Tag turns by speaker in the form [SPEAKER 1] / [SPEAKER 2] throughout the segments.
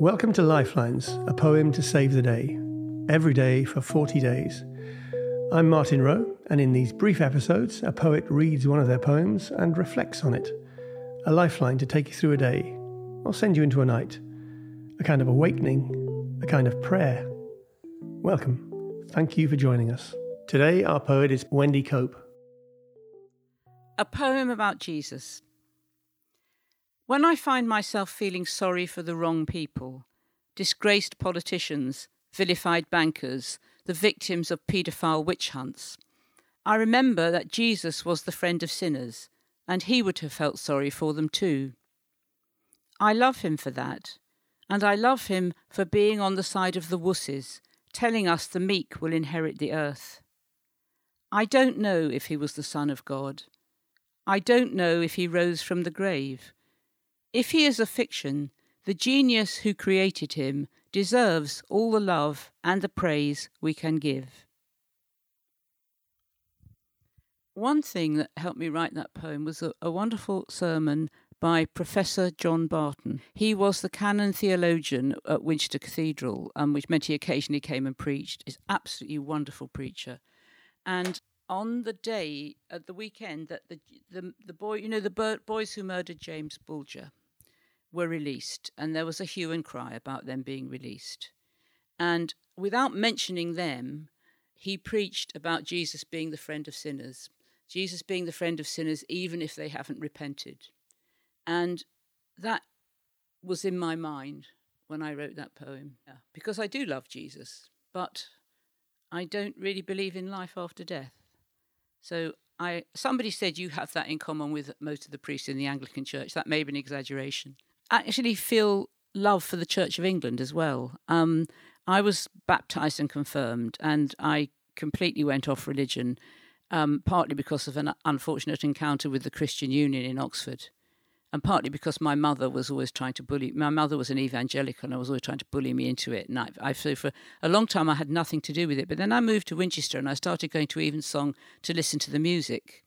[SPEAKER 1] Welcome to Lifelines, a poem to save the day, every day for 40 days. I'm Martin Wroe, and in these brief episodes, a poet reads one of their poems and reflects on it. A lifeline to take you through a day, or send you into a night. A kind of awakening, a kind of prayer. Welcome. Thank you for joining us. Today, our poet is Wendy Cope.
[SPEAKER 2] A poem about Jesus. When I find myself feeling sorry for the wrong people, disgraced politicians, vilified bankers, the victims of paedophile witch hunts, I remember that Jesus was the friend of sinners, and he would have felt sorry for them too. I love him for that, and I love him for being on the side of the wusses, telling us the meek will inherit the earth. I don't know if he was the Son of God. I don't know if he rose from the grave. If he is a fiction, the genius who created him deserves all the love and the praise we can give. One thing that helped me write that poem was a, a wonderful sermon by Professor John Barton. He was the canon theologian at Winchester Cathedral, um, which meant he occasionally came and preached. He's absolutely wonderful preacher. And on the day at the weekend that the the the boy you know the boys who murdered James Bulger were released, and there was a hue and cry about them being released, and without mentioning them, he preached about Jesus being the friend of sinners, Jesus being the friend of sinners even if they haven't repented, and that was in my mind when I wrote that poem. Yeah, because I do love Jesus, but I don't really believe in life after death. So I somebody said you have that in common with most of the priests in the Anglican Church. That may be an exaggeration. I actually feel love for the Church of England as well. Um, I was baptized and confirmed, and I completely went off religion, um, partly because of an unfortunate encounter with the Christian Union in Oxford and partly because my mother was always trying to bully. My mother was an evangelical, and was always trying to bully me into it. And I, I so for a long time I had nothing to do with it. But then I moved to Winchester, and I started going to Evensong to listen to the music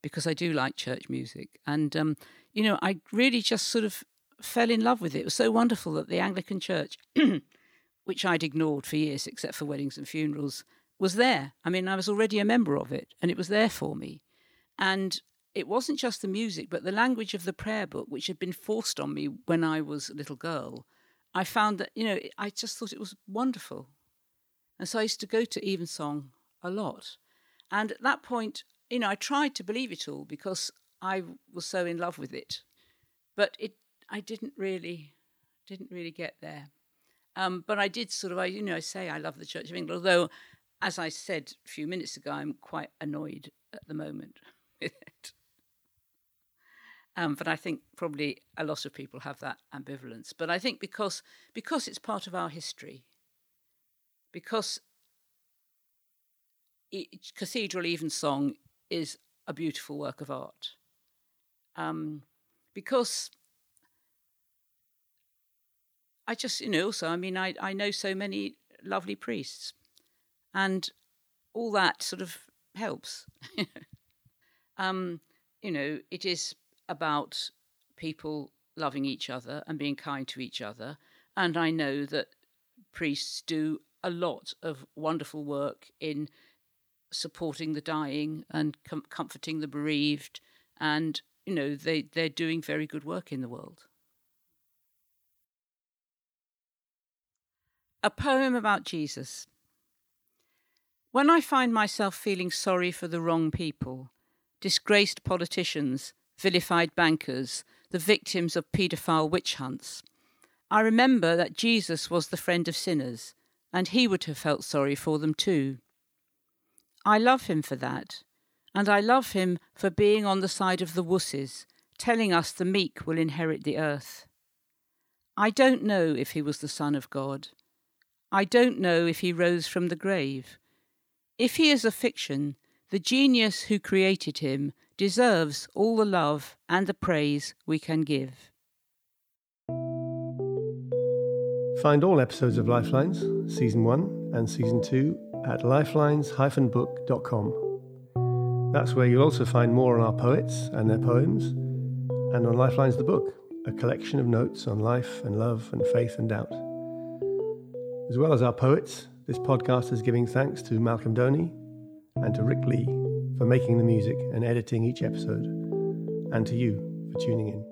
[SPEAKER 2] because I do like church music. And um, you know, I really just sort of fell in love with it. It was so wonderful that the Anglican Church, which I'd ignored for years, except for weddings and funerals, was there. I mean, I was already a member of it, and it was there for me. And it wasn't just the music, but the language of the prayer book, which had been forced on me when I was a little girl. I found that, you know, I just thought it was wonderful. And so I used to go to Evensong a lot. And at that point, you know, I tried to believe it all because I was so in love with it. But it, I didn't really, didn't really get there. Um, but I did sort of, I, you know, I say I love the Church of England, although, as I said a few minutes ago, I'm quite annoyed at the moment with it. Um, but I think probably a lot of people have that ambivalence. But I think because because it's part of our history, because it, Cathedral Evensong is a beautiful work of art, um, because I just you know also I mean I I know so many lovely priests, and all that sort of helps. um, you know, it is about people loving each other and being kind to each other. And I know that priests do a lot of wonderful work in supporting the dying and com- comforting the bereaved. And, you know, they, they're doing very good work in the world. A poem about Jesus. When I find myself feeling sorry for the wrong people, disgraced politicians, vilified bankers, the victims of paedophile witch hunts. I remember that Jesus was the friend of sinners, and he would have felt sorry for them too. I love him for that, and I love him for being on the side of the wusses, telling us the meek will inherit the earth. I don't know if he was the Son of God. I don't know if he rose from the grave. If he is a fiction, the genius who created him deserves all the love and the praise we can give.
[SPEAKER 1] Find all episodes of Lifelines, Season 1 and Season 2, at lifelines-book.com. That's where you'll also find more on our poets and their poems, and on Lifelines the book. a collection of notes on life and love and faith and doubt. As well as our poets, this podcast is giving thanks to Malcolm Doney and to Rick Lee for making the music and editing each episode, and to you for tuning in.